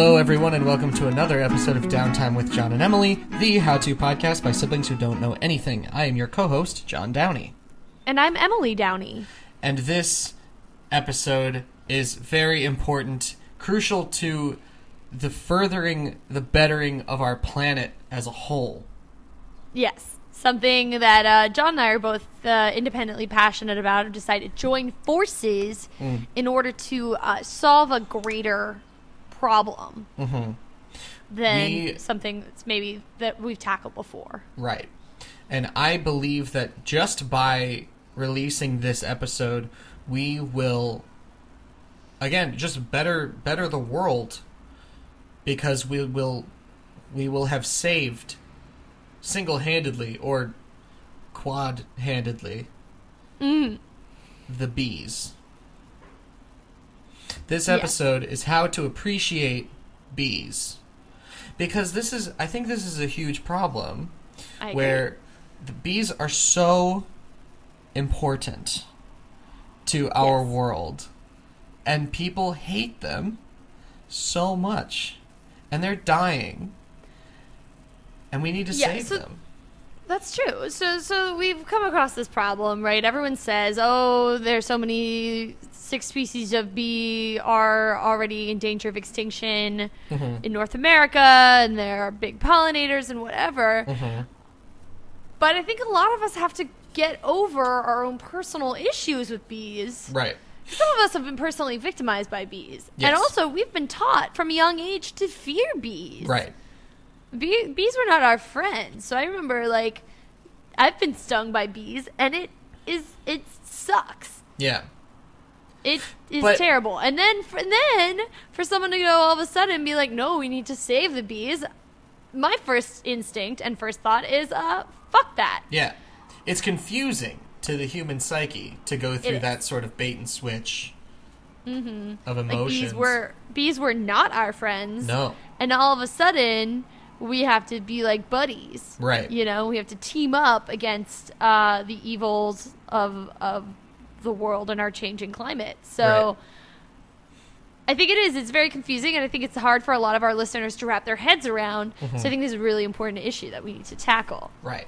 Hello, everyone, and welcome to another episode of Downtime with John and Emily, the how to podcast by siblings who don't know anything. I am your co host, John Downey. And I'm Emily Downey. And this episode is very important, crucial to the furthering, the bettering of our planet as a whole. Yes. Something that uh, John and I are both uh, independently passionate about and decided to join forces in order to uh, solve a greater problem mm-hmm. than We- something that's maybe that we've tackled before. Right. And I believe that just by releasing this episode, we will again just better better the world because we will we will have saved single-handedly or quad-handedly mm. the bees. This Yeah. episode is how to appreciate bees. Because this is I think this is a huge problem where the bees are so important to our Yes. world and people hate them so much and they're dying and we need to Yeah, save so- them That's true. So so we've come across this problem, right? Everyone says, "Oh, there's so many six species of bee are already in danger of extinction Mm-hmm. in North America, and there are big pollinators and whatever." Mhm. But I think a lot of us have to get over our own personal issues with bees. right Some of us have been personally victimized by bees, Yes. and also we've been taught from a young age to fear bees. right Bee- bees were not our friends. So I remember like I've been stung by bees and it is it sucks. yeah It is But- terrible. And then for, and then for someone to go all of a sudden be like, "No, we need to save the bees." My first instinct and first thought is, "Uh, fuck that." yeah it's confusing to the human psyche to go through that sort of bait and switch mm-hmm. of Like emotions bees were bees were not our friends. no And all of a sudden, we have to be like buddies. Right. You know, we have to team up against uh, the evils of of the world and our changing climate. So Right. I think it is. It's very confusing, and I think it's hard for a lot of our listeners to wrap their heads around. Mm-hmm. So I think this is a really important issue that we need to tackle. right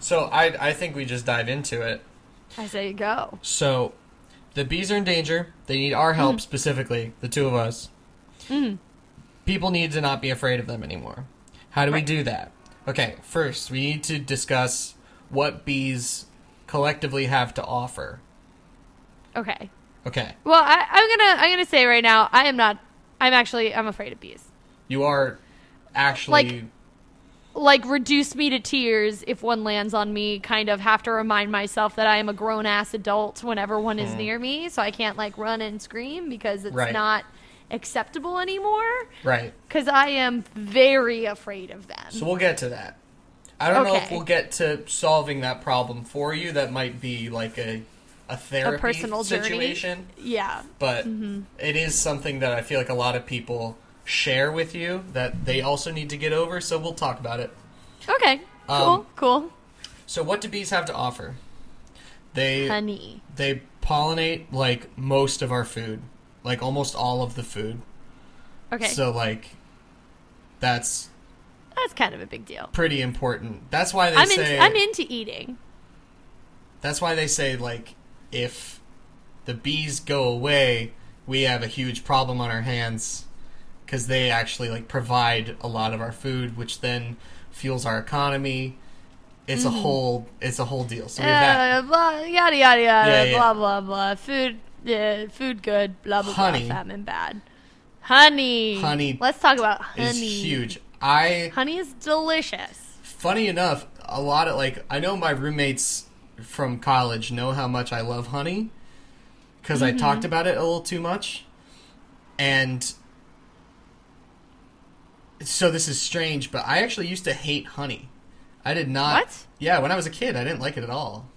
so I, I think we just dive into it I say go. So, the bees are in danger. They need our help Mm. specifically, the two of us. People need to not be afraid of them anymore. How do we do that? Okay, first, we need to discuss what bees collectively have to offer. Okay. Okay, Well, I, I'm gonna I'm gonna say right now, I am not. I'm actually I'm afraid of bees. you are actually. Like- like reduce me to tears if one lands on me kind of have to remind myself that i am a grown ass adult whenever one is hmm. near me so i can't like run and scream because it's. Right. not acceptable anymore right. because i am very afraid of them So, we'll get to that. I don't know if we'll get to solving that problem for you. That might be like a, a therapy personal journey. situation. yeah but Mm-hmm. it is something that I feel like a lot of people share with you that they also need to get over. So we'll talk about it. okay cool Um, cool So what do bees have to offer? They honey they pollinate like most of our food, like almost all of the food. okay So like that's that's kind of a big deal pretty important. That's why they i'm say in, i'm into eating that's why they say like if the bees go away, we have a huge problem on our hands because they actually like provide a lot of our food, which then fuels our economy. It's a whole it's a whole deal. So we have that. uh, blah, yada yada yada Yeah, yeah. blah blah blah food uh, food good blah blah Honey. blah famine bad honey Honey let's talk about honey. Is huge. I honey is delicious funny enough, a lot of like I know my roommates from college know how much I love honey because I talked about it a little too much, and so this is strange. But I actually used to hate honey. I did not. What? Yeah, when I was a kid, I didn't like it at all.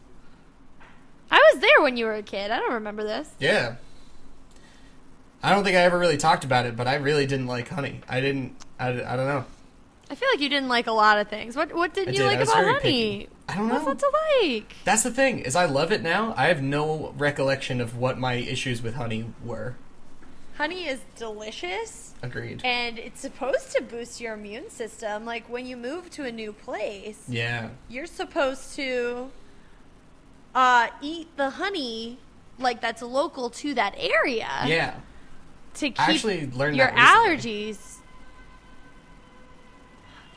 I was there when you were a kid i don't remember this Yeah. I don't think I ever really talked about it, but I really didn't like honey. I didn't. I, I don't know. i feel like you didn't like a lot of things what what didn't I you did. Like about honey picky. I don't know. what's know. not to like That's the thing is I love it now. I have no recollection of what my issues with honey were. honey is delicious Agreed. and it's supposed to boost your immune system. Like when you move to a new place, Yeah. you're supposed to uh, eat the honey like that's local to that area Yeah. to keep I actually learned your allergies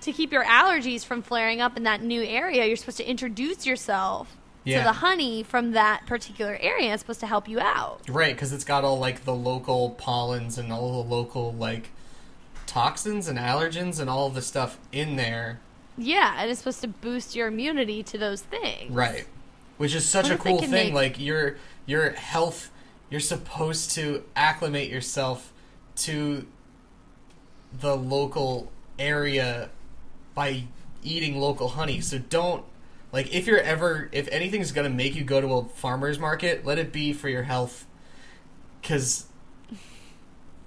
to keep your allergies from flaring up in that new area. You're supposed to introduce yourself Yeah. to the honey from that particular area. It's supposed to help you out. Right, because it's got all like the local pollens and all the local like toxins and allergens and all the stuff in there. Yeah, and it's supposed to boost your immunity to those things. Right. Which is such What a cool thing. make- Like your your health you're supposed to acclimate yourself to the local area by eating local honey. So don't like if you're ever if anything's gonna make you go to a farmer's market, let it be for your health. Cause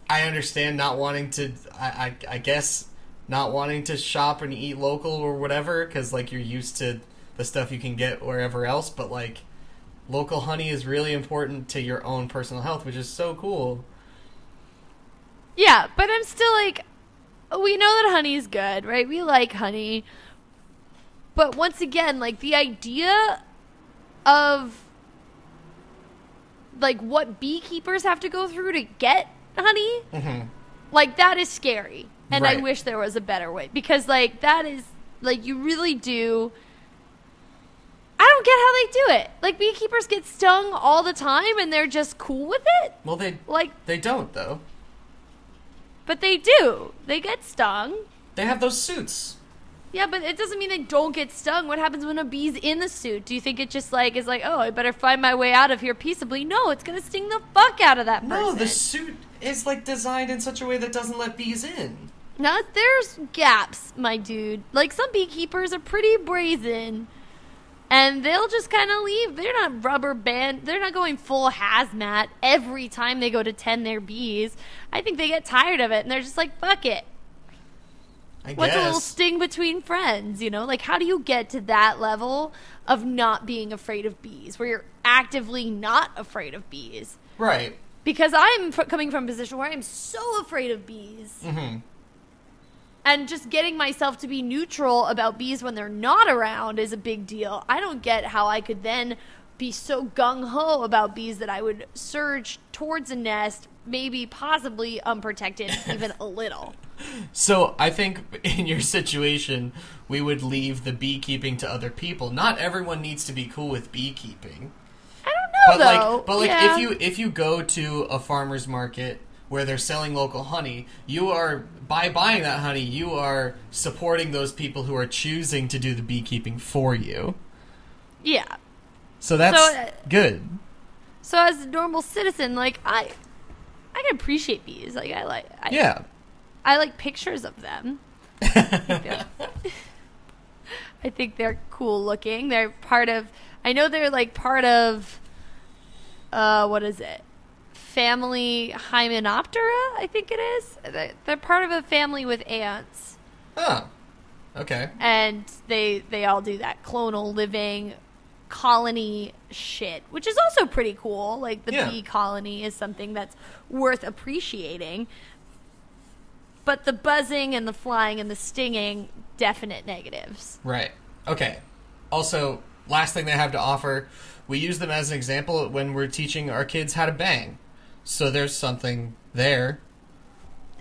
I understand not wanting to I, I, I guess not wanting to shop and eat local or whatever because like you're used to the stuff you can get wherever else but like local honey is really important to your own personal health which is so cool Yeah, but I'm still like, we know that honey is good, right? We like honey. But once again, like the idea of like what beekeepers have to go through to get honey, hmm like that is scary. And I wish there was a better way because like that is like you really do don't get how they do it. Like beekeepers get stung all the time and they're just cool with it. well they Like they don't though but they do. They get stung. they have those suits Yeah, but it doesn't mean they don't get stung. What happens when a bee's in the suit? Do you think it just like is like, oh, I better find my way out of here peaceably? No, it's gonna sting the fuck out of that person. no the suit is like designed in such a way that doesn't let bees in Now there's gaps, my dude. Like some beekeepers are pretty brazen, and they'll just kind of leave. They're not rubber band. They're not going full hazmat every time they go to tend their bees. I think they get tired of it, and they're just like, fuck it. i guess. What's guess a little sting between friends? You know, like how do you get to that level of not being afraid of bees, where you're actively not afraid of bees? right Because I'm f- coming from a position where I'm so afraid of bees, hmm and just getting myself to be neutral about bees when they're not around is a big deal. I don't get how I could then be so gung ho about bees that I would surge towards a nest, maybe possibly unprotected, even a little. So I think in your situation, we would leave the beekeeping to other people. Not everyone needs to be cool with beekeeping. I don't know But though. like, but like, Yeah. if you if you go to a farmer's market where they're selling local honey, you are by buying that honey, you are supporting those people who are choosing to do the beekeeping for you. yeah. So that's So, uh, good. So as a normal citizen, like I, I can appreciate bees. Like I like, I, Yeah. I like pictures of them. I think they're cool looking. They're part of. I know they're like part of. Uh, what is it? Family Hymenoptera, I think it is. They're- They're part of a family with ants, oh. Okay. and they they all do that clonal living colony shit, which is also pretty cool. Like the Yeah. bee colony is something that's worth appreciating. But the buzzing and the flying and the stinging, definite negatives. Right. Okay. Also, last thing they have to offer, we use them as an example when we're teaching our kids how to bang. So there's something there.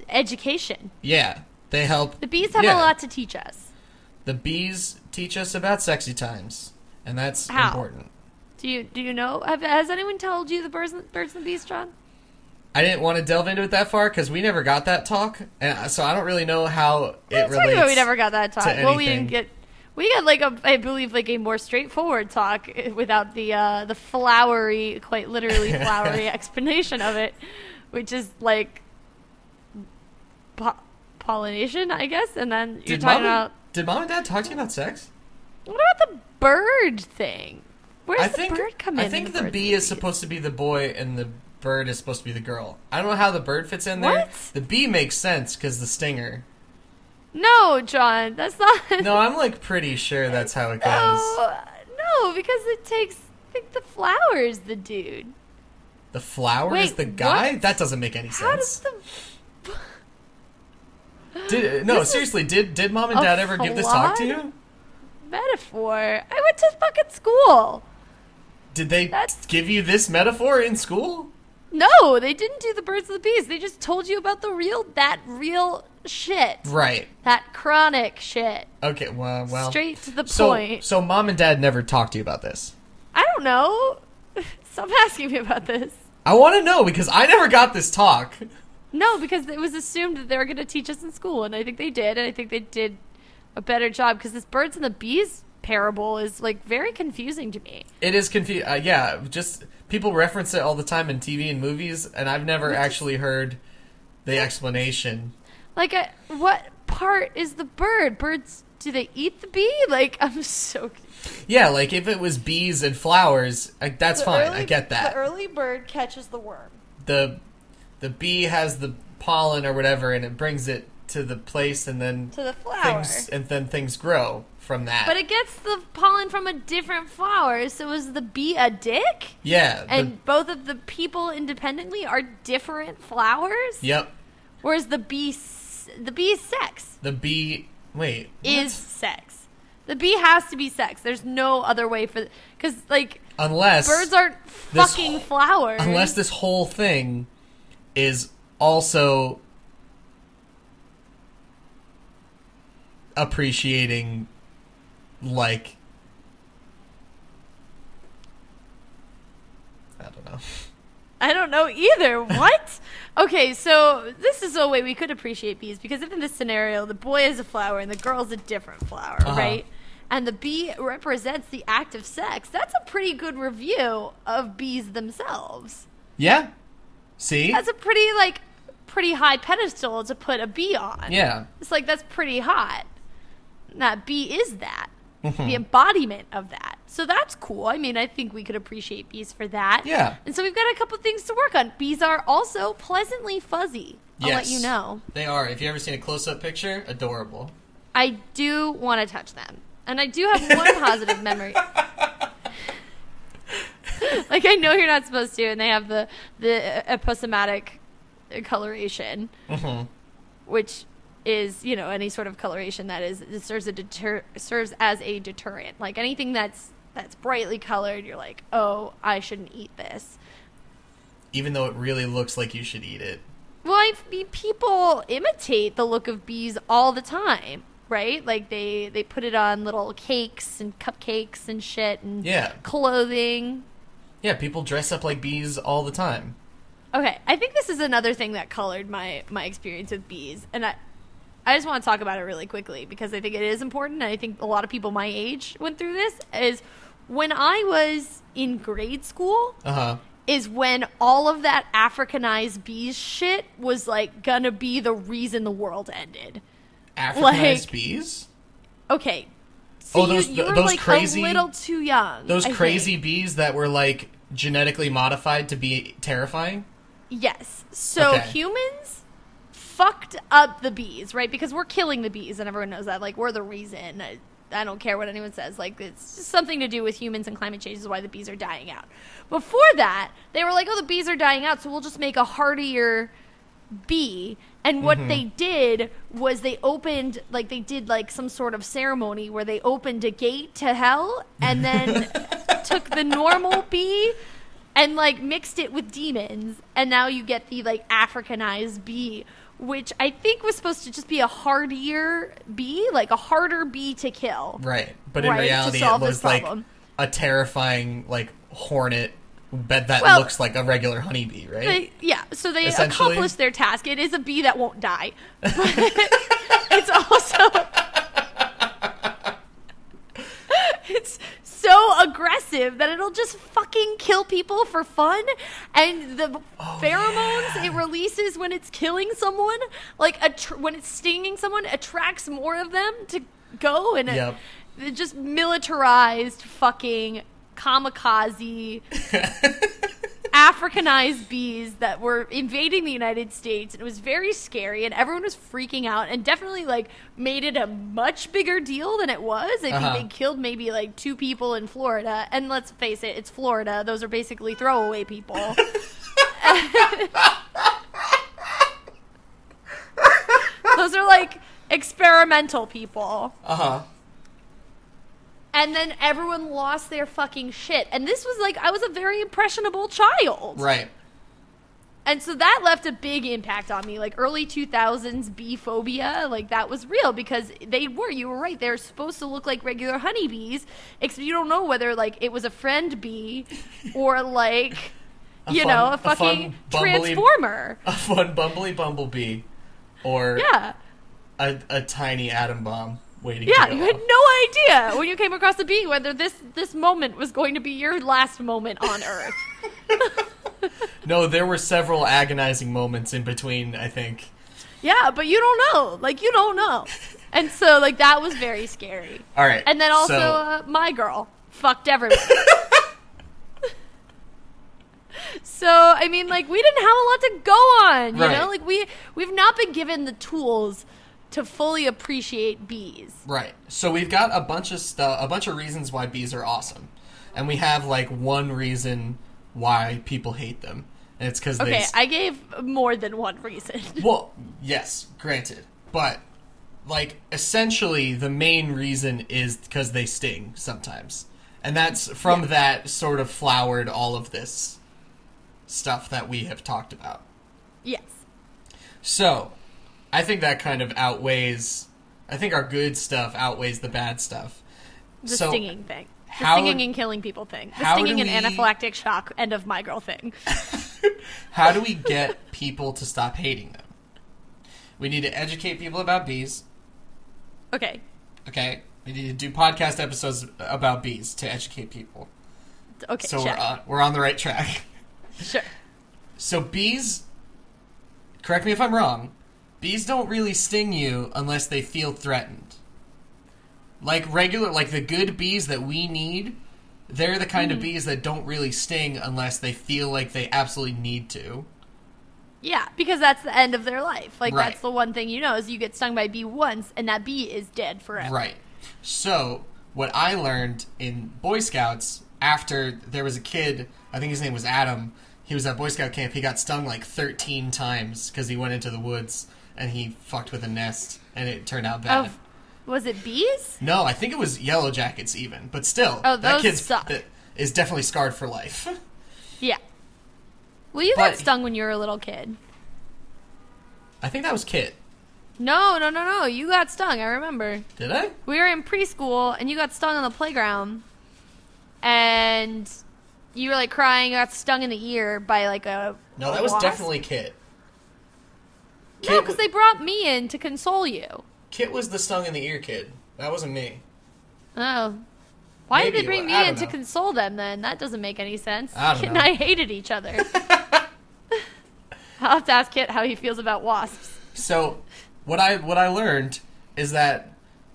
Education. Yeah. They help. The bees have yeah. a lot to teach us. The bees teach us about sexy times, and that's How? important. Do you do you know? Have, has anyone told you the birds birds and the bees, John? I didn't want to delve into it that far because we never got that talk, and uh, so I don't really know how it relates. we never got that talk. Well, we didn't get. We got like a, I believe, like a more straightforward talk without the uh, the flowery, quite literally flowery explanation of it, which is like po- pollination, I guess. And then you're Did talking mom, about did mom and dad talk to you about sex? what about the bird thing? Where's I the think bird come in? I in think the the bee is supposed to be the boy and the bird is supposed to be the girl. I don't know how the bird fits in there. What? The bee makes sense because the stinger. No, John, that's not. No, I'm like pretty sure that's how it goes. No, no, because it takes. I think the flower's the dude. The flower is the guy? what? That doesn't make any sense. How does the Did no, This seriously, did did mom and dad ever give this talk to you? metaphor? I went to fucking school. Did they That's- give you this metaphor in school? No, they didn't do the birds and the bees. They just told you about the real, that real shit. Right. That chronic shit. Okay, well, well. Straight to the so, point. so mom and dad never talked to you about this. I don't know. Stop asking me about this. I want to know because I never got this talk. No, because it was assumed that they were going to teach us in school, and I think they did, and I think they did a better job because this birds and the bees parable is like very confusing to me. It is confusing. Uh, yeah, just people reference it all the time in TV and movies, and I've never actually heard the explanation. Like, I, what part is the bird? Birds do they eat the bee? Like, I'm so. Yeah, like if it was bees and flowers, like, that's The fine. early- I get that. The early bird catches the worm. the the bee has the pollen or whatever, and it brings it to the place, and then To the flower. things and then things grow from that. But it gets the pollen from a different flower, so is the bee a dick? yeah, the- And both of the people independently are different flowers? yep, Whereas the bee, the bee's sex the bee. Wait, is sex. The bee has to be sex. There's no other way for because like unless birds aren't fucking whole- flowers. unless this whole thing is also appreciating like I don't know. I don't know either. What? okay, so this is a way we could appreciate bees because if in this scenario the boy is a flower and the girl's a different flower, Uh-huh. right? And the bee represents the act of sex. That's a pretty good review of bees themselves. Yeah. See? That's a pretty like pretty high pedestal to put a bee on. yeah. It's like that's pretty hot. That bee is that. Mm-hmm. The embodiment of that. So that's cool. I mean, I think we could appreciate bees for that. Yeah. And so we've got a couple things to work on. Bees are also pleasantly fuzzy. I'll let you know. They are. If you ever seen a close up picture, adorable. I do want to touch them. And I do have one positive memory. like I know you're not supposed to, and they have the the aposematic coloration, hmm which is you know any sort of coloration that is serves a deter serves as a deterrent. Like anything that's that's brightly colored, you're like, oh, I shouldn't eat this. Even though it really looks like you should eat it. Well, I mean, people imitate the look of bees all the time, right? Like they they put it on little cakes and cupcakes and shit and Yeah. clothing. Yeah, people dress up like bees all the time. Okay, I think this is another thing that colored my my experience with bees, and I I just want to talk about it really quickly because I think it is important. And I think a lot of people my age went through this. Is when I was in grade school, Uh huh. is when all of that Africanized bees shit was like gonna be the reason the world ended. Africanized Like- bees? Okay. So Oh, those- you, you were those like crazy- a little too young. Those I crazy think. bees that were like genetically modified to be terrifying? Yes. So Okay. humans fucked up the bees, right? Because we're killing the bees, and everyone knows that. Like we're the reason. I, I don't care what anyone says. Like it's just something to do with humans and climate change is why the bees are dying out. Before that, they were like, "Oh, the bees are dying out, so we'll just make a hardier bee." And what Mm-hmm. they did was they opened, like they did, like some sort of ceremony where they opened a gate to hell, and then took the normal bee and like mixed it with demons and now you get the like africanized bee which i think was supposed to just be a hardier bee like a harder bee to kill. Right. But in Right, reality, it was like a terrifying, like, hornet bed that Well- looks like a regular honeybee, right? They- yeah so they accomplished their task. It is a bee that won't die. But it's also so aggressive that it'll just fucking kill people for fun. And the Oh, pheromones it releases when it's killing someone like attr- when it's stinging someone attracts more of them to go and it- it just militarized fucking kamikaze Africanized bees that were invading the United States, and it was very scary, and everyone was freaking out, and definitely like made it a much bigger deal than it was. I think Uh-huh. they killed maybe like two people in Florida, and let's face it, it's Florida; those are basically throwaway people. Those are like experimental people. Uh huh. And then everyone lost their fucking shit. And this was like, I was a very impressionable child. Right. And so that left a big impact on me. Like early 2000s bee phobia, like that was real because they were, you were right, they're supposed to look like regular honeybees, except you don't know whether like it was a friend bee or like, you fun- know, a a fun fucking bumbly- transformer. A fun bumbly bumblebee, or Yeah. a, a tiny atom bomb waiting. Yeah, you had no idea when you came across the bee whether this this moment was going to be your last moment on Earth. No, there were several agonizing moments in between. I think. yeah, but you don't know. Like you don't know. And so like that was very scary. All right. And then also so- uh, my girl fucked everyone. so I mean like we didn't have a lot to go on, you Right. know? Like we we've not been given the tools to fully appreciate bees. Right. So we've got a bunch of stuff, a bunch of reasons why bees are awesome, and we have like one reason why people hate them, and it's because they. Okay, s- I gave more than one reason. well, yes, granted, but like essentially the main reason is because they sting sometimes, and that's from that sort of flowered all of this stuff that we have talked about. yes. So, I think that kind of outweighs. I think our good stuff outweighs the bad stuff. The So, stinging thing. The how- stinging and killing people thing. The stinging and anaphylactic shock end of my girl thing. How do we get people to stop hating them? We need to educate people about bees. Okay. Okay, we need to do podcast episodes about bees to educate people. Okay, So we're on, uh, we're on the right track. Sure. So bees, correct me if I'm wrong. Bees don't really sting you unless they feel threatened. Like regular, like the good bees that we need, they're the kind Mm-hmm. of bees that don't really sting unless they feel like they absolutely need to. Yeah, because that's the end of their life. Like Right. that's the one thing you know is you get stung by a bee once and that bee is dead forever. Right. So, what I learned in Boy Scouts after there was a kid, I think his name was Adam, he was at Boy Scout camp, he got stung like 13 times because he went into the woods and he fucked with a nest and it turned out bad. Oh, was it bees? No, I think it was Yellow Jackets even, but still, Oh, that those kid suck. is definitely scarred for life. Yeah. Well, you got stung when you were a little kid. I think that was Kit. No, no, no, no. You got stung. I remember. Did I? We were in preschool and you got stung on the playground. And you were like crying, you got stung in the ear by like a. No, that was wasp. definitely Kit. No, because wa- they brought me in to console you. Kit was the stung in the ear kid. That wasn't me. Oh. Why Maybe did they bring wa- me in don't to console them then? That doesn't make any sense. I don't Kit know. and I hated each other. I'll have to ask Kit how he feels about wasps. So, what I what I learned is that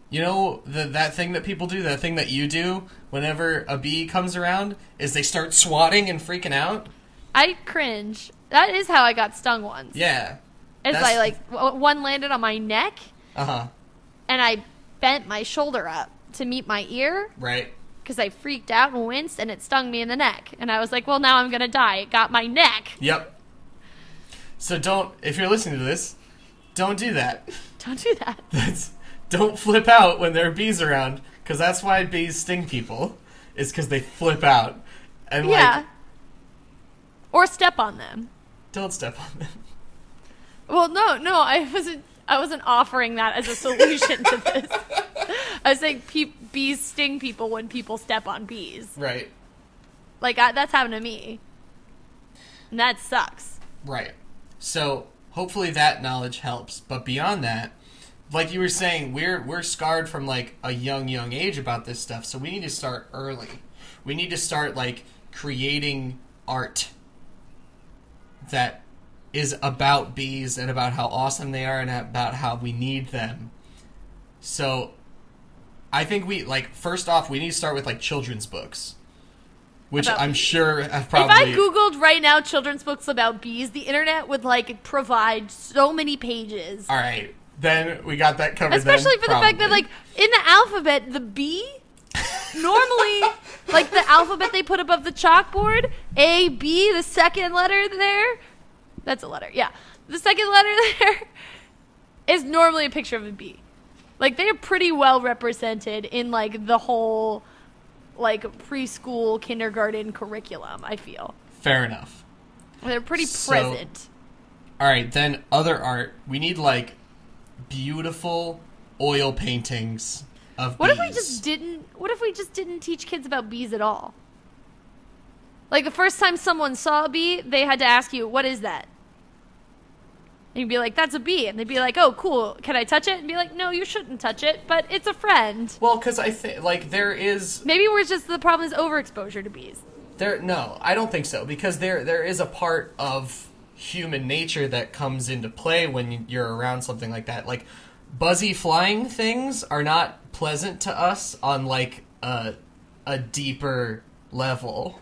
you know the that thing that people do, that thing that you do whenever a bee comes around is they start swatting and freaking out. I cringe. That is how I got stung once. Yeah. It's that's- I like w- one landed on my neck Uh huh. and I bent my shoulder up to meet my ear Right. because I freaked out and winced and it stung me in the neck. And I was like, well, now I'm going to die. It got my neck. Yep. So don't if you're listening to this, don't do that. Don't do that. That's don't flip out when there are bees around because that's why bees sting people. Is because they flip out and yeah. like Or step on them. don't step on them. Well, no, no, I wasn't. I wasn't offering that as a solution to this. I was saying pe- bees sting people when people step on bees. Right. Like I, that's happened to me, and that sucks. Right. So hopefully that knowledge helps. But beyond that, like you were saying, we're we're scarred from like a young young age about this stuff. So we need to start early. We need to start like creating art that is about bees and about how awesome they are and about how we need them. So I think we like first off we need to start with like children's books. Which About I'm bees. sure have probably If I googled right now children's books about bees, the internet would like provide so many pages. All right, then we got that covered. Especially then, for the fact that like in the alphabet, the B normally like the alphabet they put above the chalkboard, A B, the second letter there, That's a letter. Yeah. The second letter there is normally a picture of a bee. Like they are pretty well represented in like the whole like preschool kindergarten curriculum, I feel. Fair enough. They're pretty So- present. All right, then other art. We need like beautiful oil paintings of What if we just didn't what if we just didn't teach kids about bees at all? Like the first time someone saw a bee, they had to ask you, "What is that?" And you'd be like, "That's a bee." And they'd be like, "Oh, cool. Can I touch it?" And be like, "No, you shouldn't touch it, but it's a friend." Well, because I think like there is Maybe we're just the problem is overexposure to bees. there. No, I don't think so because there there is a part of human nature that comes into play when you're around something like that. Like buzzy flying things are not pleasant to us on like a a deeper level,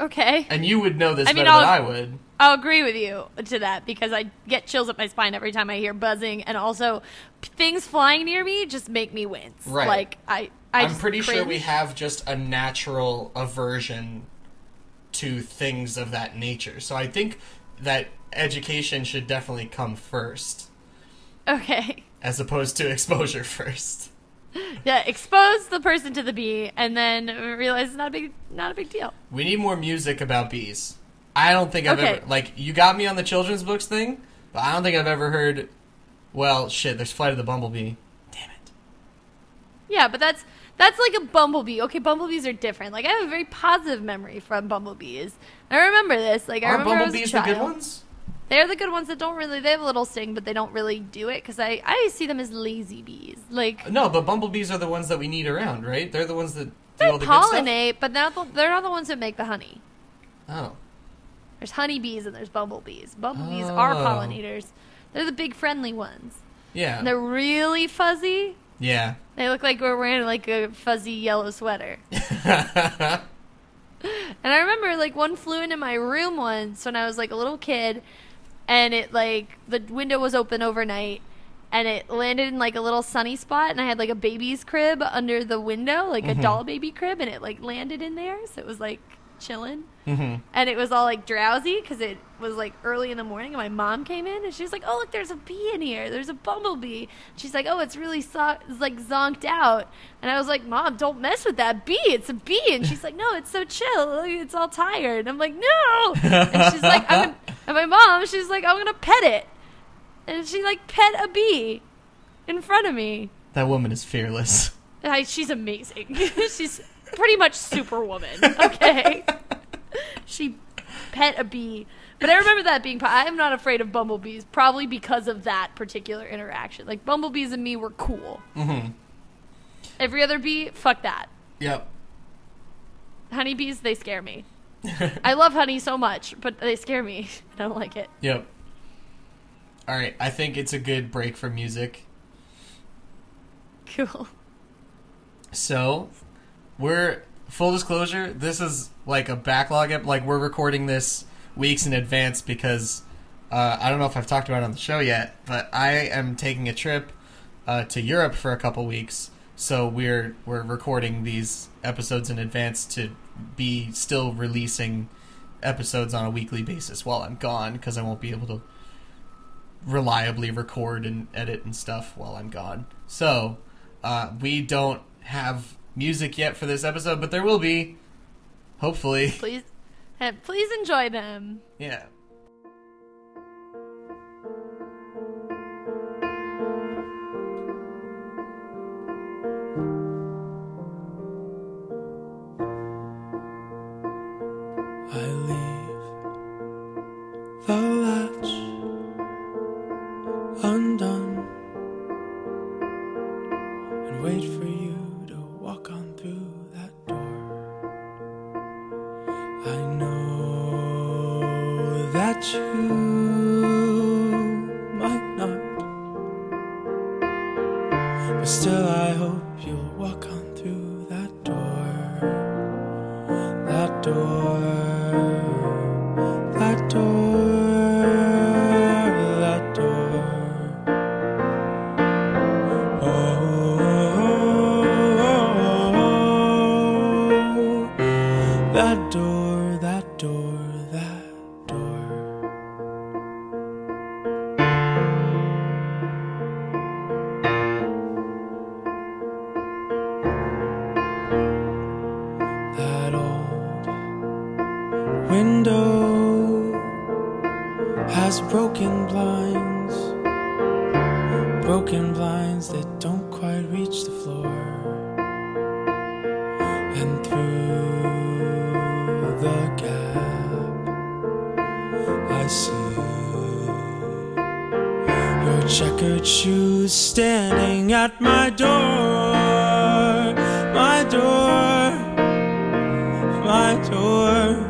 Okay. and you would know this I mean, better than I'll- I would. I'll agree with you to that because I get chills up my spine every time I hear buzzing, and also p- things flying near me just make me wince. Right. Like I, I I'm just pretty sure we have just a natural aversion to things of that nature. So I think that education should definitely come first, Okay. as opposed to exposure first. Yeah, expose the person to the bee, and then realize it's not a big, not a big deal. We need more music about bees. I don't think I've Okay. ever like you got me on the children's books thing, but I don't think I've ever heard. Well, shit. There's Flight of the Bumblebee. Damn it. Yeah, but that's that's like a bumblebee. Okay, bumblebees are different. Like I have a very positive memory from bumblebees. I remember this. Like I Are remember bumblebees I the good ones? They're the good ones that don't really. They have a little sting, but they don't really do it because I I see them as lazy bees. Like No, but bumblebees are the ones that we need around, right? They're the ones that do they all the pollinate, but they're not the, they're not the ones that make the honey. Oh. There's honeybees and there's bumblebees. Bumblebees are Oh. pollinators. They're the big friendly ones. Yeah. And they're really fuzzy. Yeah. They look like we're wearing like a fuzzy yellow sweater. And I remember like one flew into my room once when I was like a little kid, and it like the window was open overnight, and it landed in like a little sunny spot, and I had like a baby's crib under the window, like a doll baby crib, and it like landed in there, so it was like chilling. hmm And it was all like drowsy because it was like early in the morning. And my mom came in and she was like, "Oh, look, there's a bee in here. There's a bumblebee." She's like, "Oh, it's really so- it's like zonked out." And I was like, "Mom, don't mess with that bee. It's a bee." And she's like, "No, it's so chill. It's all tired." And I'm like, "No." And she's like, "I'm." And my mom, she's like, "I'm gonna pet it." And she like pet a bee in front of me. That woman is fearless. I, she's amazing. she's pretty much Superwoman. Okay, she pet a bee, but I remember that being. I am not afraid of bumblebees, probably because of that particular interaction. Like bumblebees and me were cool. hmm Every other bee, fuck that. Yep. Honeybees, they scare me. I love honey so much, but they scare me. I don't like it. Yep. All right, I think it's a good break for music. Cool. So, we're full disclosure. This is like a backlog. Ep- like we're recording this weeks in advance because uh, I don't know if I've talked about it on the show yet, but I am taking a trip uh, to Europe for a couple weeks. So we're we're recording these episodes in advance to be still releasing episodes on a weekly basis while I'm gone because I won't be able to reliably record and edit and stuff while I'm gone. So, uh, we don't have music yet for this episode, but there will be. Hopefully. Please, please enjoy them. Yeah. Checkered shoes standing at my door, my door, my door,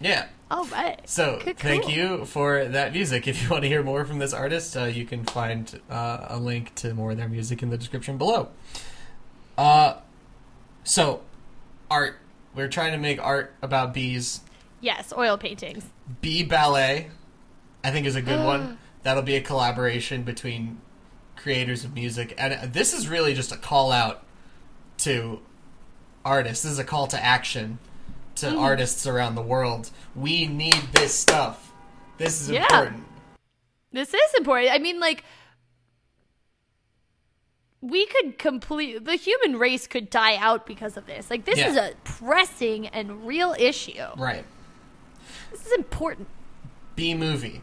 Yeah. All right. So Cool, thank you for that music. If you want to hear more from this artist, uh, you can find uh, a link to more of their music in the description below. Uh, so art. We're trying to make art about bees. Yes, oil paintings. Bee ballet, I think, is a good one. That'll be a collaboration between creators of music, and uh, this is really just a call out to artists. This is a call to action to Mm-hmm. artists around the world. We need this stuff. This is Yeah. important. This is important. I mean, like, we could complete the human race could die out because of this. Like, this Yeah. is a pressing and real issue. Right. This is important. B movie.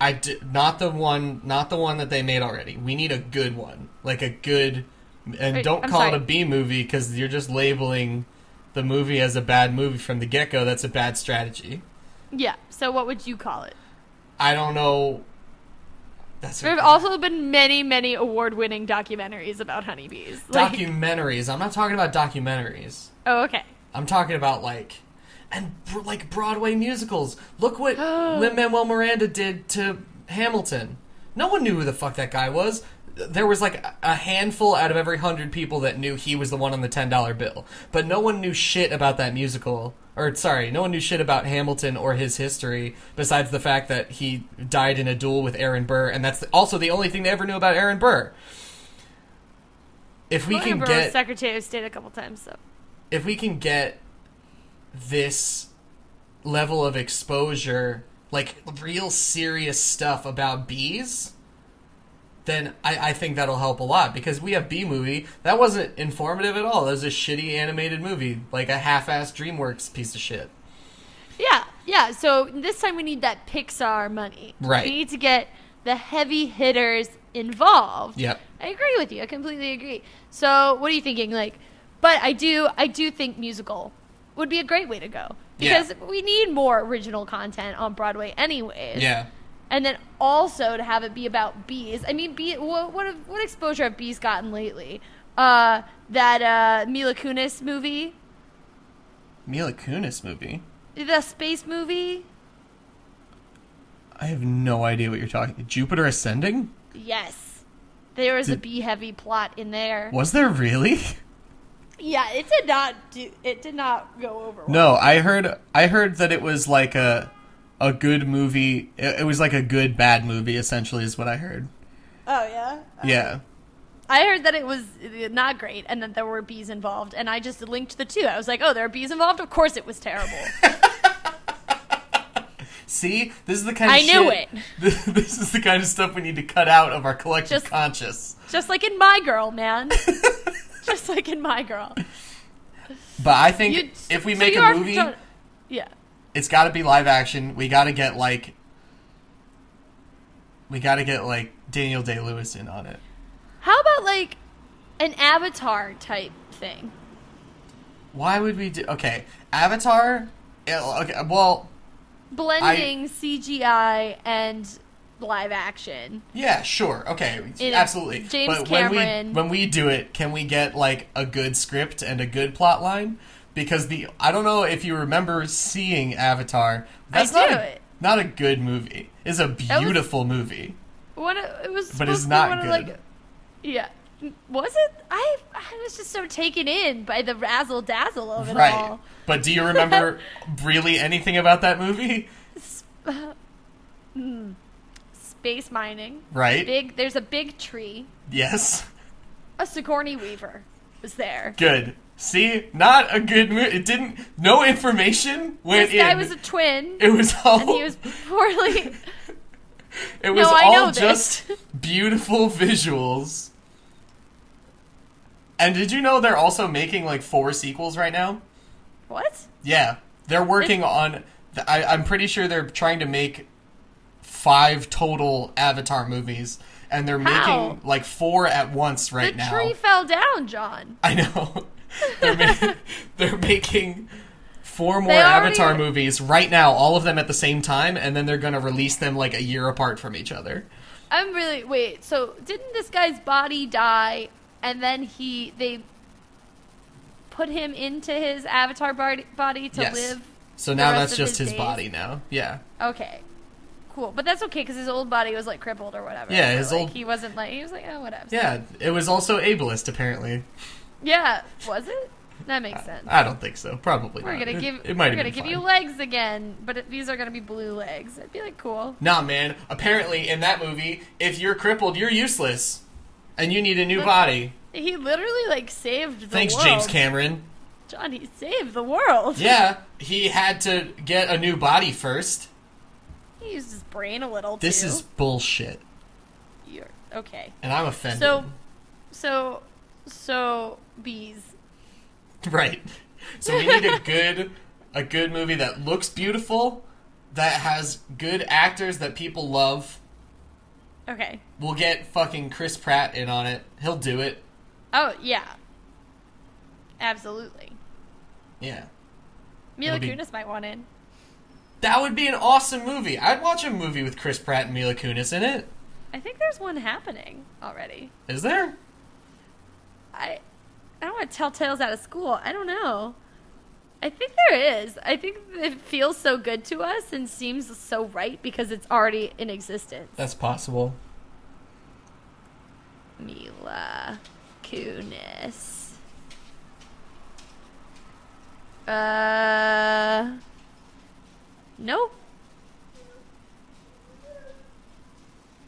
I d- not the one, not the one that they made already. We need a good one, like a good, and Wait, don't I'm call it a B movie because you're just labeling the movie as a bad movie from the get go. That's a bad strategy. Yeah. So, what would you call it? I don't know. That's There have also been many, many award-winning documentaries about honeybees. Like, documentaries. I'm not talking about documentaries. oh, okay. I'm talking about like, and like Broadway musicals. Look what Lin Manuel Miranda did to Hamilton. No one knew who the fuck that guy was. There was like a- handful out of every hundred people that knew he was the one on the ten dollar bill, but no one knew shit about that musical. Or sorry, no one knew shit about Hamilton or his history besides the fact that he died in a duel with Aaron Burr, and that's also the only thing they ever knew about Aaron Burr. If we William can Burr get Secretary of State a couple times, so if we can get this level of exposure, like real serious stuff about bees, then I, I think that'll help a lot because we have Bee Movie that wasn't informative at all. That was a shitty animated movie, like a half-assed DreamWorks piece of shit. Yeah, yeah. So this time we need that Pixar money. Right. We need to get the heavy hitters involved. Yep. I agree with you. I completely agree. So what are you thinking? Like, but I do, I do think musical would be a great way to go Yeah. because we need more original content on Broadway, anyways. Yeah. And then also to have it be about bees. I mean, bee. What what, have- what exposure have bees gotten lately? Uh, that uh, Mila Kunis movie, Mila Kunis movie. the space movie. I have no idea what you're talking. Jupiter Ascending? Yes. There was a bee heavy plot in there. Was there really? Yeah, it did not do it did not go over well. No, I heard I heard that it was like a a good movie. It, it was like a good bad movie essentially is what I heard. Oh yeah. Yeah. I heard that it was uh, not great and that there were bees involved, and I just linked the two. I was like, oh, there are bees involved? Of course it was terrible. See, this is the kind of I knew shit- This, this is the kind of stuff we need to cut out of our collective Just- conscious. just like in My Girl, man. just like in My Girl. But I think You- if we so make you a movie, yeah. It's got to be live action. We got to get like, we got to get like Daniel Day Lewis in on it. How about like an Avatar type thing? Why would we do? Okay, Avatar. eh, Okay, well, Blending CGI and live action. yeah, sure, okay, a absolutely. James but when we Cameron- when we do it, can we get like a good script and a good plot line? Because the I don't know if you remember seeing Avatar. That's I not do. a, not a good movie. It's a beautiful movie. What it was But it's supposed to be not good. like yeah. Was it? I I was just so taken in by the razzle dazzle of it Right. all. But do you remember really anything about that movie? Uh, hmm. Space mining. Right? Big. There's a big tree. Yes. A Sigourney Weaver was there. Good. See, not a good movie. It didn't. No information went This guy in. was a twin, it was all. and he was poorly. it was No, I all just beautiful visuals. And did you know they're also making like four sequels right now? what? Yeah, they're working on. I, I'm pretty sure they're trying to make five total Avatar movies, and they're How? making like four at once right the now. tree fell down, John. I know. they're, ma- they're making four more already- Avatar movies right now, all of them at the same time, and then they're going to release them like a year apart from each other. I'm really wait. So didn't this guy's body die, and then he they put him into his avatar body, to yes. live? So now that's just his his body now. Yeah. Okay, cool. But that's okay because his old body was like crippled or whatever. Yeah, his like, old- He wasn't like he was like oh whatever. Yeah. It was also ableist, apparently. Yeah, was it? That makes sense. I don't think so. Probably we're not. gonna give it, might we're gonna give fine. you legs again, but it, these are gonna be blue legs. I'd be like cool. Nah, man. Apparently, in that movie, if you're crippled, you're useless. And you need a new body. He literally like saved the world. Thanks, world. James Cameron. Johnny saved the world. Yeah, he had to get a new body first. He used his brain a little too This too. is bullshit. You're, okay. And I'm offended. So, so, so bees. Right. So we need a good a good movie that looks beautiful, that has good actors that people love. Okay. We'll get fucking Chris Pratt in on it. He'll do it. Oh yeah. Absolutely. Yeah. Mila It'll be- Kunis might want in. That would be an awesome movie. I'd watch a movie with Chris Pratt and Mila Kunis in it. I think there's one happening already. Is there? I, I don't want to tell tales out of school. I don't know. I think there is. I think it feels so good to us and seems so right because it's already in existence. That's possible. Mila Kunis. Uh. Nope.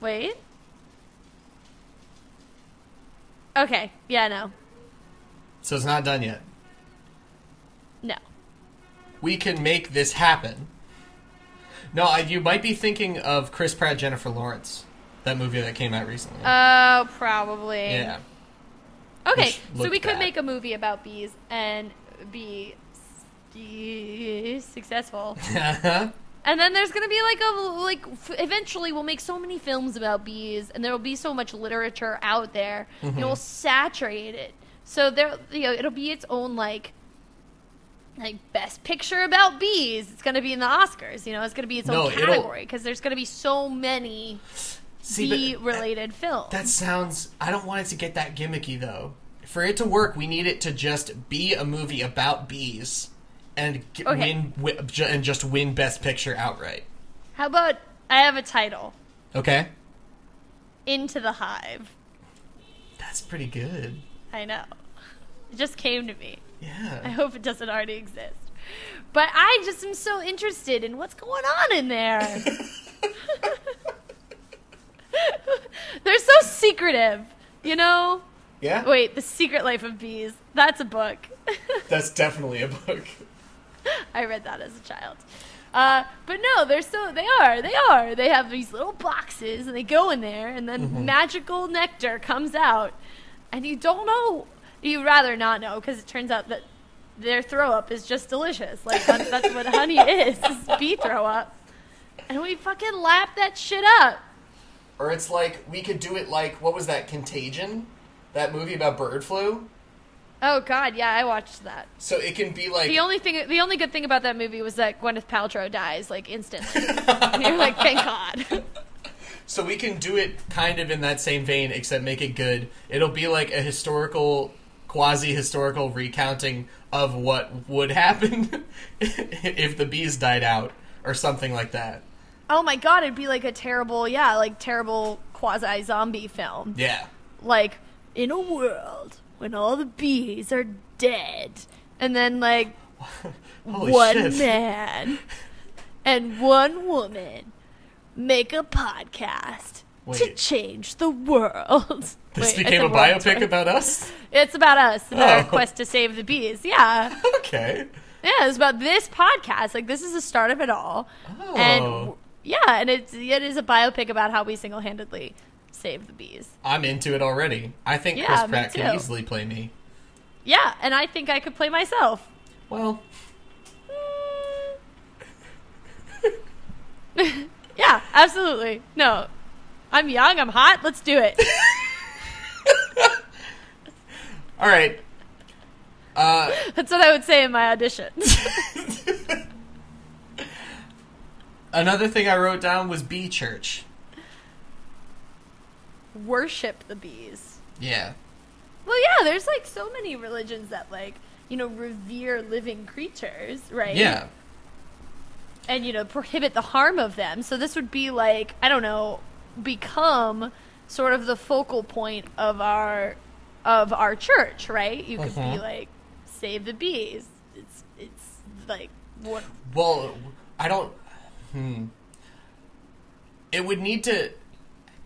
Wait. Okay. Yeah, no. So it's not done yet. No. We can make this happen. No, I, you might be thinking of Chris Pratt, Jennifer Lawrence, that movie that came out recently. Oh, probably. yeah. Okay, so we could bad. make a movie about bees and be successful. And then there's gonna be like a like f- eventually we'll make so many films about bees, and there will be so much literature out there, Mm-hmm. it will saturate it. So there, you know, it'll be its own like like best picture about bees. It's gonna be in the Oscars. You know, it's gonna be its No, own category because there's gonna be so many See, bee but related films. that sounds. I don't want it to get that gimmicky though. For it to work, we need it to just be a movie about bees and g- Okay. win ju- and just win Best Picture outright. How about I have a title? Okay, Into the Hive. that's pretty good. I know. It just came to me. Yeah. I hope it doesn't already exist. But I just am so interested in what's going on in there. They're so secretive, you know? Yeah, Wait, The Secret Life of Bees. That's a book. that's definitely a book. I read that as a child. Uh, but no, they're so they are they are they have these little boxes and they go in there and then Mm-hmm. magical nectar comes out and you don't know. You'd rather not know because it turns out that their throw up is just delicious. Like that's what honey is is bee throw up. And we fucking lap that shit up. Or it's like we could do it like what was that Contagion, that movie about bird flu. oh god yeah I watched that. So it can be like the only thing the only good thing about that movie was that Gwyneth Paltrow dies like instantly. You're like thank god So we can do it kind of in that same vein, except make it good. It'll be like a historical, quasi historical recounting of what would happen if the bees died out, or something like that. Oh my god, it'd be like a terrible, yeah, like terrible quasi zombie film. Yeah. Like, in a world when all the bees are dead, and then like one shit. man and one woman make a podcast to change the world. This Wait, became a biopic about us? It's about us our Oh. quest to save the bees. Yeah. Okay. Yeah, it's about this podcast. Like this is the start of it all, Oh. and yeah, and it's it is a biopic about how we single handedly save the bees. I'm into it already. I think Yeah, Chris Pratt can easily play me. Yeah, and I think I could play myself. Well, mm. Yeah, absolutely. No, I'm young. I'm hot. Let's do it. all right. Uh, That's what I would say in my audition. another thing I wrote down was bee church. Worship the bees. Yeah. Well, yeah, there's like so many religions that like you know revere living creatures, right? Yeah. And you know prohibit the harm of them so this would be like i don't know become sort of the focal point of our of our church right you could Mhm. be like save the bees it's it's like what Well, I don't. Hmm. It would need to.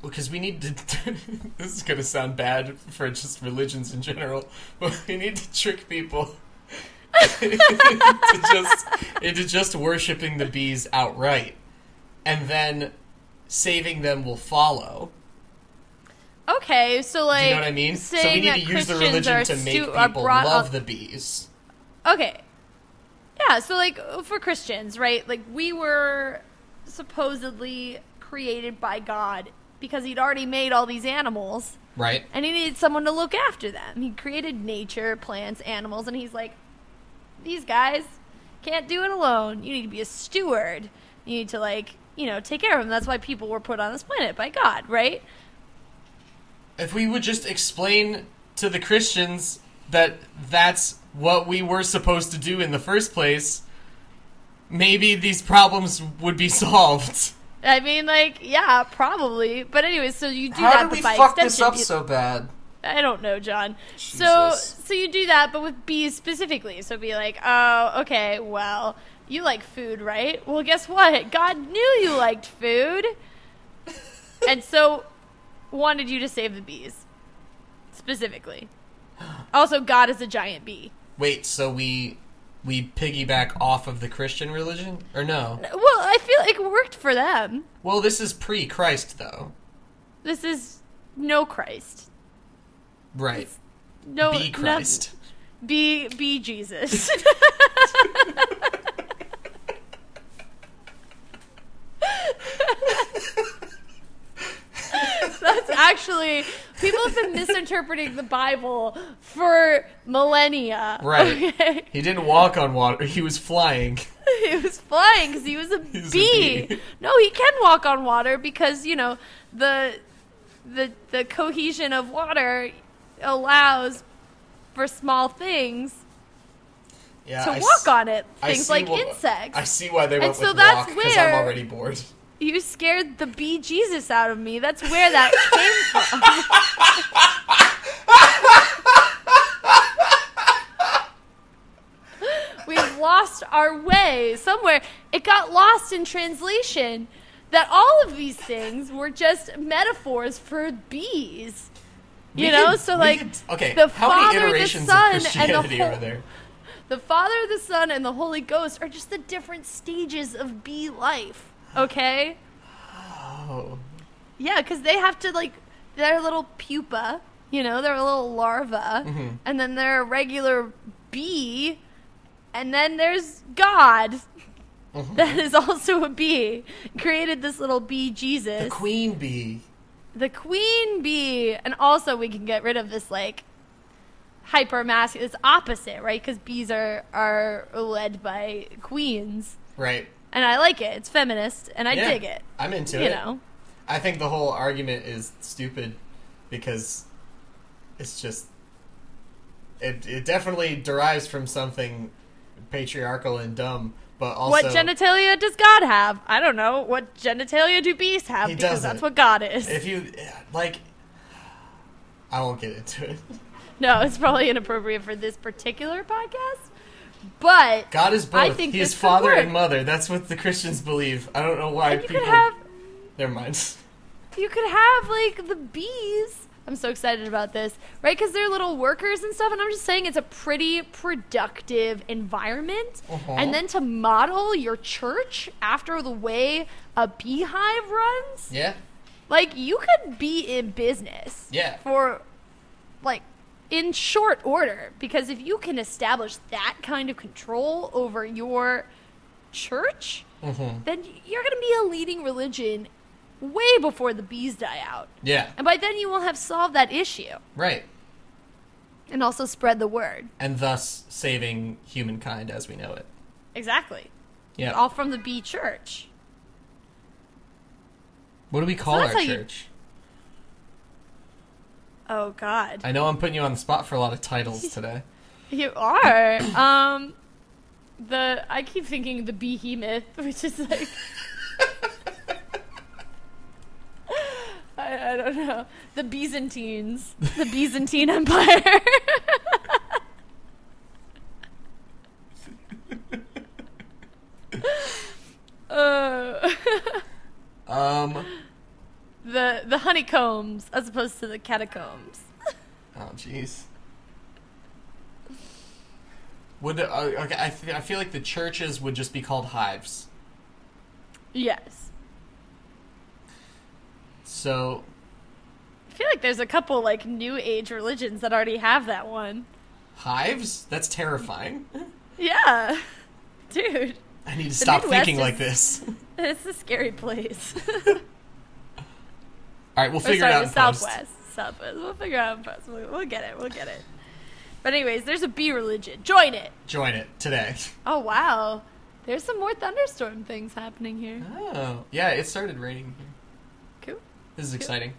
Because we need to. this is going to sound bad for just religions in general, but we need to trick people into just into just worshiping the bees outright, and then saving them will follow. okay so like Do you know what I mean? So we need to use the religion to make stu- people love up- the bees. Okay. Yeah, so like for Christians, right? Like we were supposedly created by God because he'd already made all these animals Right? and he needed someone to look after them. He created nature, plants, animals, and he's like, these guys can't do it alone. You need to be a steward. You need to like, you know, take care of them. That's why people were put on this planet by God, right? if we would just explain to the Christians that that's what we were supposed to do in the first place, maybe these problems would be solved. I mean, like, yeah, probably. But anyways, so you do How that, did we by fuck this up so bad? I don't know, John. So so you do that, but with bees specifically. So be like, oh, okay, well, you like food, right? Well, guess what? God knew you liked food, and so wanted you to save the bees specifically. Also, God is a giant bee. Wait, so we we piggyback off of the Christian religion or no? Well, I feel like it worked for them. Well, this is pre-Christ though. This is no Christ. Right. No, Be no- Christ. be be Jesus. That's actually people have been misinterpreting the Bible for millennia. Right. Okay? He didn't walk on water. He was flying. he was flying because he was a He's a bee. bee. No, he can walk on water because you know the the the cohesion of water allows for small things Yeah. to I walk on it. Things like wh- insects. I see why they And went so with that's walk because I'm already bored. You scared the bee Jesus out of me. That's where that came from. We've lost our way somewhere. It got lost in translation that all of these things were just metaphors for bees. We You know, could- so like could- okay, the how many Father, the Son, of and the whole- are there? the Father, the Son, and the Holy Ghost are just the different stages of bee life. Okay. Oh, Yeah, because they have to like they're a little pupa, you know, they're a little larva, Mm-hmm. and then they're a regular bee, and then there's God. Mm-hmm. That is also a bee. Created this little bee Jesus, the queen bee. The queen bee, and also we can get rid of this like hyper masculine. It's opposite, right? Because bees are are led by queens, Right. and I like it. It's feminist, and I Yeah, dig it. I'm into You it. know, I think the whole argument is stupid because it's just it it definitely derives from something patriarchal and dumb, but also what genitalia does God have? I don't know. What genitalia do bees have? Because doesn't. that's what God is. if you like I won't get into it. no, it's probably inappropriate for this particular podcast. But God is both. I think he is father and mother. That's what the Christians believe. I don't know why and you people could have Never mind. you could have like the bees. I'm so excited about this, right? Because they're little workers and stuff, and I'm just saying it's a pretty productive environment. Uh-huh. And then to model your church after the way a beehive runs, Yeah. like you could be in business. Yeah. For like in short order because if you can establish that kind of control over your church, Mhm. then you're going to be a leading religion way before the bees die out. Yeah. And by then you will have solved that issue Right. and also spread the word. And thus saving humankind as we know it. Exactly. Yeah. All from the bee church. What do we call that's our how you- church? Oh god. I know I'm putting you on the spot for a lot of titles today. You are. um the I keep thinking the behemoth, which is like I, I don't know. The Byzantines. The Byzantine Empire. uh, Um. the the honeycombs as opposed to the catacombs. Oh, jeez. Would uh, okay? I, th- I feel like the churches would just be called hives. Yes. So I feel like there's a couple like new age religions that already have that one. hives? That's terrifying. Yeah. Dude, I need to stop Midwest thinking is- like this. it's a scary place. All right, we'll figure sorry, it out. the in post. Southwest. Southwest. We'll figure out in post. We'll, we'll get it. We'll get it. But anyways, there's a bee religion. Join it. Join it today. Oh wow. There's some more thunderstorm things happening here. Oh, yeah, it started raining. here. This is exciting.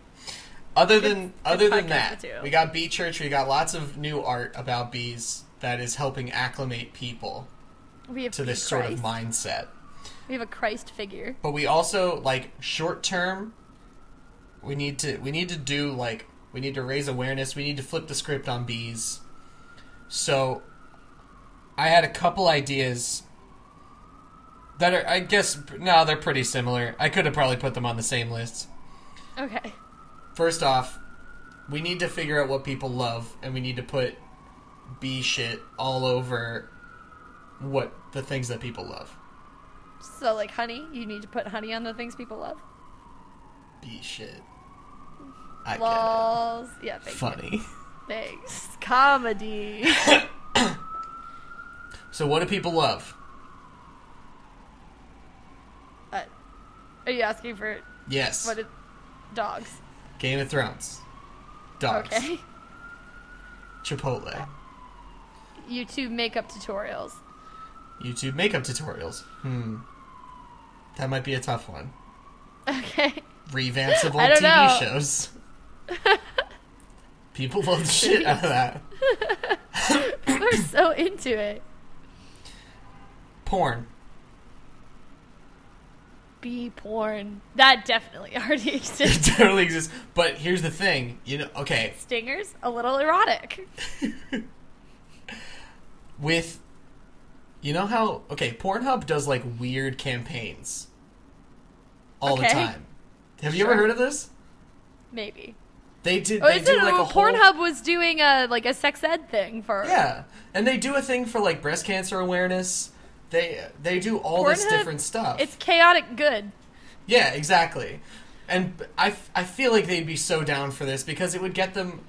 Other than other than that, material. we got Bee Church. We got lots of new art about bees that is helping acclimate people We have to this Christ. sort of mindset. We have a Christ figure. But we also like short term. We need to we need to do like we need to raise awareness. We need to flip the script on bees. So, I had a couple ideas that are I guess no they're pretty similar. I could have probably put them on the same list. Okay. First off, we need to figure out what people love, and we need to put B shit all over what the things that people love. So like honey, you need to put honey on the things people love. B shit. I get Lols. Yeah, it. thank you. Funny. Thanks. Comedy. So, what do people love? uh, are you asking for Yes. what? It, dogs. Game of Thrones. Dogs. Okay. Chipotle. YouTube makeup tutorials. YouTube makeup tutorials. Hmm. That might be a tough one. Okay. Revamps of old TV know. shows. People love the shit out of that. Are so into it. Porn. Bee porn. That definitely already exists. It totally exists. But here's the thing. You know, okay, Stingers, a little erotic. with you know how okay, Pornhub does like weird campaigns all the time. Have you ever heard of this? Maybe. They did. Oh, they do like a oh, whole, Pornhub was doing a like a sex ed thing for Yeah, and they do a thing for like breast cancer awareness. They they do all this different stuff. It's chaotic good. Yeah, exactly. And I, I feel like they'd be so down for this because it would get them.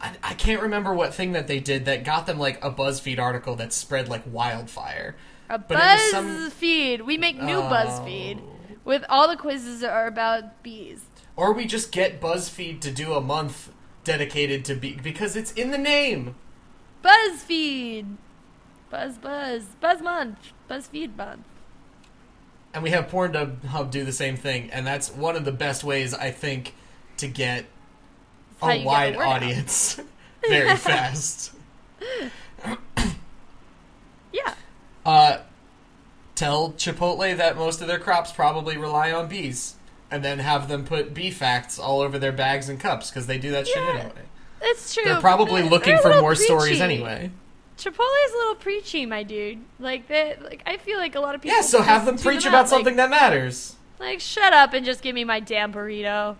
I, I can't remember what thing that they did that got them like a BuzzFeed article that spread like wildfire. A But was some- BuzzFeed. We make new Oh. BuzzFeed with all the quizzes that are about bees. Or we just get BuzzFeed to do a month dedicated to be because it's in the name. BuzzFeed. Buzz Buzz Buzz Month. BuzzFeed Month. And we have Pornhub do the same thing, and that's one of the best ways I think to get a wide out. audience very fast. Yeah. Uh, tell Chipotle that most of their crops probably rely on bees, and then have them put bee facts all over their bags and cups because they do that shit anyway. It's true. They're probably they're- looking they're for more stories preachy. Anyway. Chipotle's a little preachy, my dude. Like that. like I feel like a lot of people. Yeah, so have them preach out, about like- something that matters. Like, shut up and just give me my damn burrito.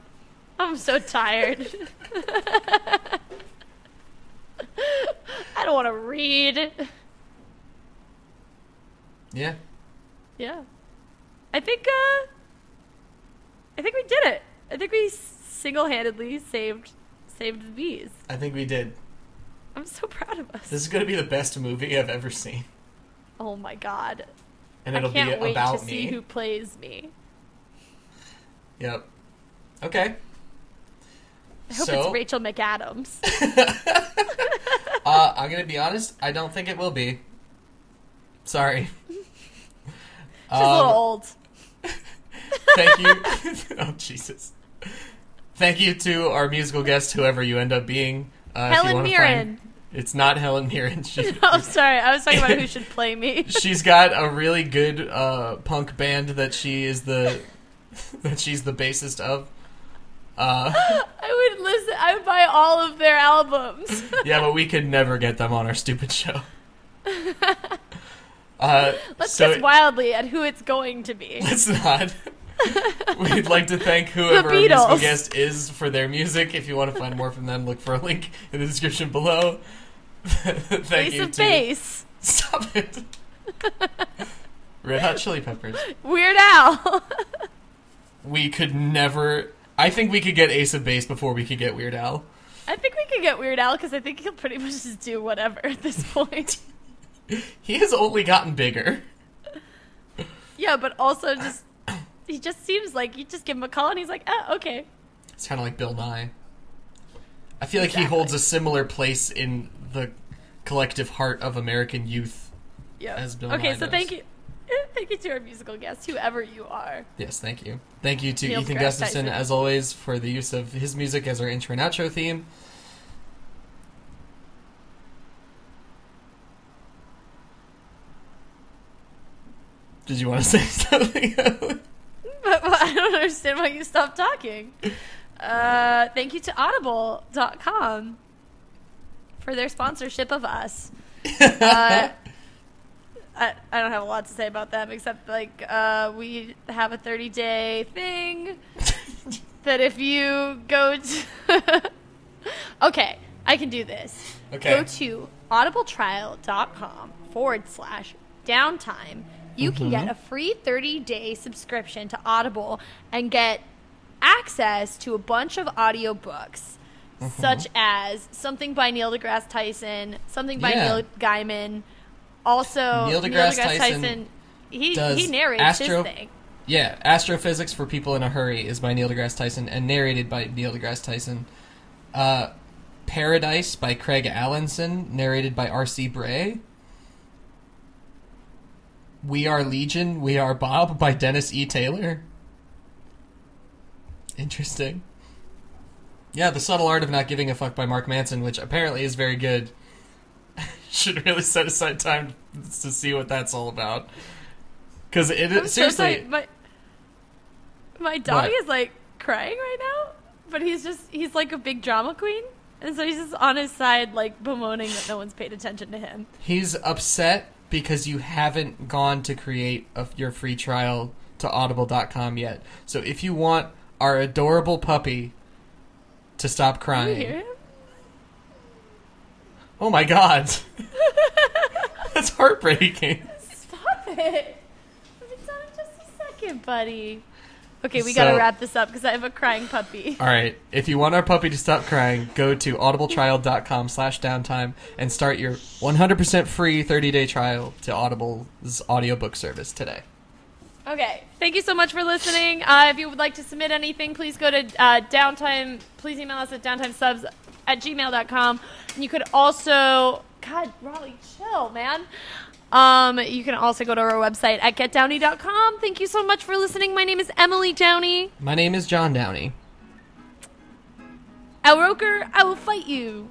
I'm so tired. I don't want to read. Yeah. Yeah. I think, uh, I think we did it. I think we single-handedly saved, saved the bees. I think we did. I'm so proud of us. This is going to be the best movie I've ever seen. oh my god. And I it'll can't be wait about to me. see who plays me. Yep. Okay. I hope so, it's Rachel McAdams. uh, I'm going to be honest, I don't think it will be. Sorry. She's a little Um, old. Thank you. oh, Jesus. Thank you to our musical guest, whoever you end up being. Uh, Helen Mirren. Find... It's not Helen Mirren. She, Oh, sorry. I was talking about who should play me. she's got a really good uh, punk band that she is the that she's the bassist of. Uh, I would listen. I would buy all of their albums. yeah, but we could never get them on our stupid show. Uh, Let's so guess wildly at who it's going to be. let's not. We'd like to thank whoever our musical guest is for their music. If you want to find more from them, look for a link in the description below. thank Ace you of to Base. stop it. Red Hot Chili Peppers. Weird Al. We could never. I think we could get Ace of Base before we could get Weird Al. I think we could get Weird Al because I think he'll pretty much just do whatever at this point. He has only gotten bigger. yeah, but also just he just seems like you just give him a call and he's like, oh, okay. It's kind of like Bill Nye. I feel like he holds a similar place in the collective heart of American youth. Yeah. As Bill okay, Nye so does. thank you. Thank you to our musical guest, whoever you are. Yes, thank you. Thank you to Neil Ethan Gustafson, as always, for the use of his music as our intro and outro theme. Did you want to say something? But, I don't understand why you stopped talking. Uh, thank you to Audible.com for their sponsorship of us. Uh, I, I don't have a lot to say about them except like uh, we have a 30 day thing that if you go to okay i can do this Okay. go to audibletrial.com forward slash downtime you can get a free 30 day subscription to audible and get access to a bunch of audiobooks such as something by neil degrasse tyson something by Yeah. neil gaiman also Neil deGrasse Tyson he, he narrates Astro- his thing yeah, Astrophysics for People in a Hurry is by Neil deGrasse Tyson and narrated by Neil deGrasse Tyson. Uh, Paradise by Craig Alanson, narrated by R.C. Bray. We Are Legion, We Are Bob by Dennis E. Taylor. Interesting. Yeah, The Subtle Art of Not Giving a Fuck by Mark Manson, which apparently is very good. Should really set aside time to see what that's all about. Because it I'm so seriously, sorry, my my dog What? is like crying right now, but he's just he's like a big drama queen, and so he's just on his side like bemoaning that no one's paid attention to him. He's upset because you haven't gone to create a, your free trial to audible.com yet. So if you want our adorable puppy to stop Can you hear crying. Oh my god. That's heartbreaking. Stop it. Done in just a second, buddy. Okay, we gotta wrap this up because I have a crying puppy. All right. If you want our puppy to stop crying, go to audibletrial.com slash downtime and start your 100% free 30-day trial to Audible's audiobook service today. Okay, thank you so much for listening. Uh, if you would like to submit anything, please go to uh, downtime. Please email us at downtimesubs at gmail.com. And you could also, God, Raleigh, chill, man. Um, you can also go to our website at getdowney.com. Thank you so much for listening. My name is Emily Downey. My name is John Downey. Al Roker, I will fight you.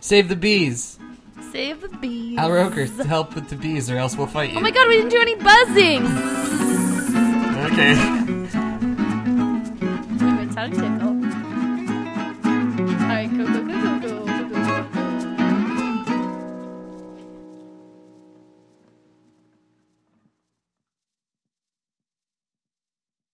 Save the bees. Save the bees. Al Roker, help with the bees or else we'll fight oh you. Oh my god, we didn't do any buzzing. Okay. All right, go, go, go, go.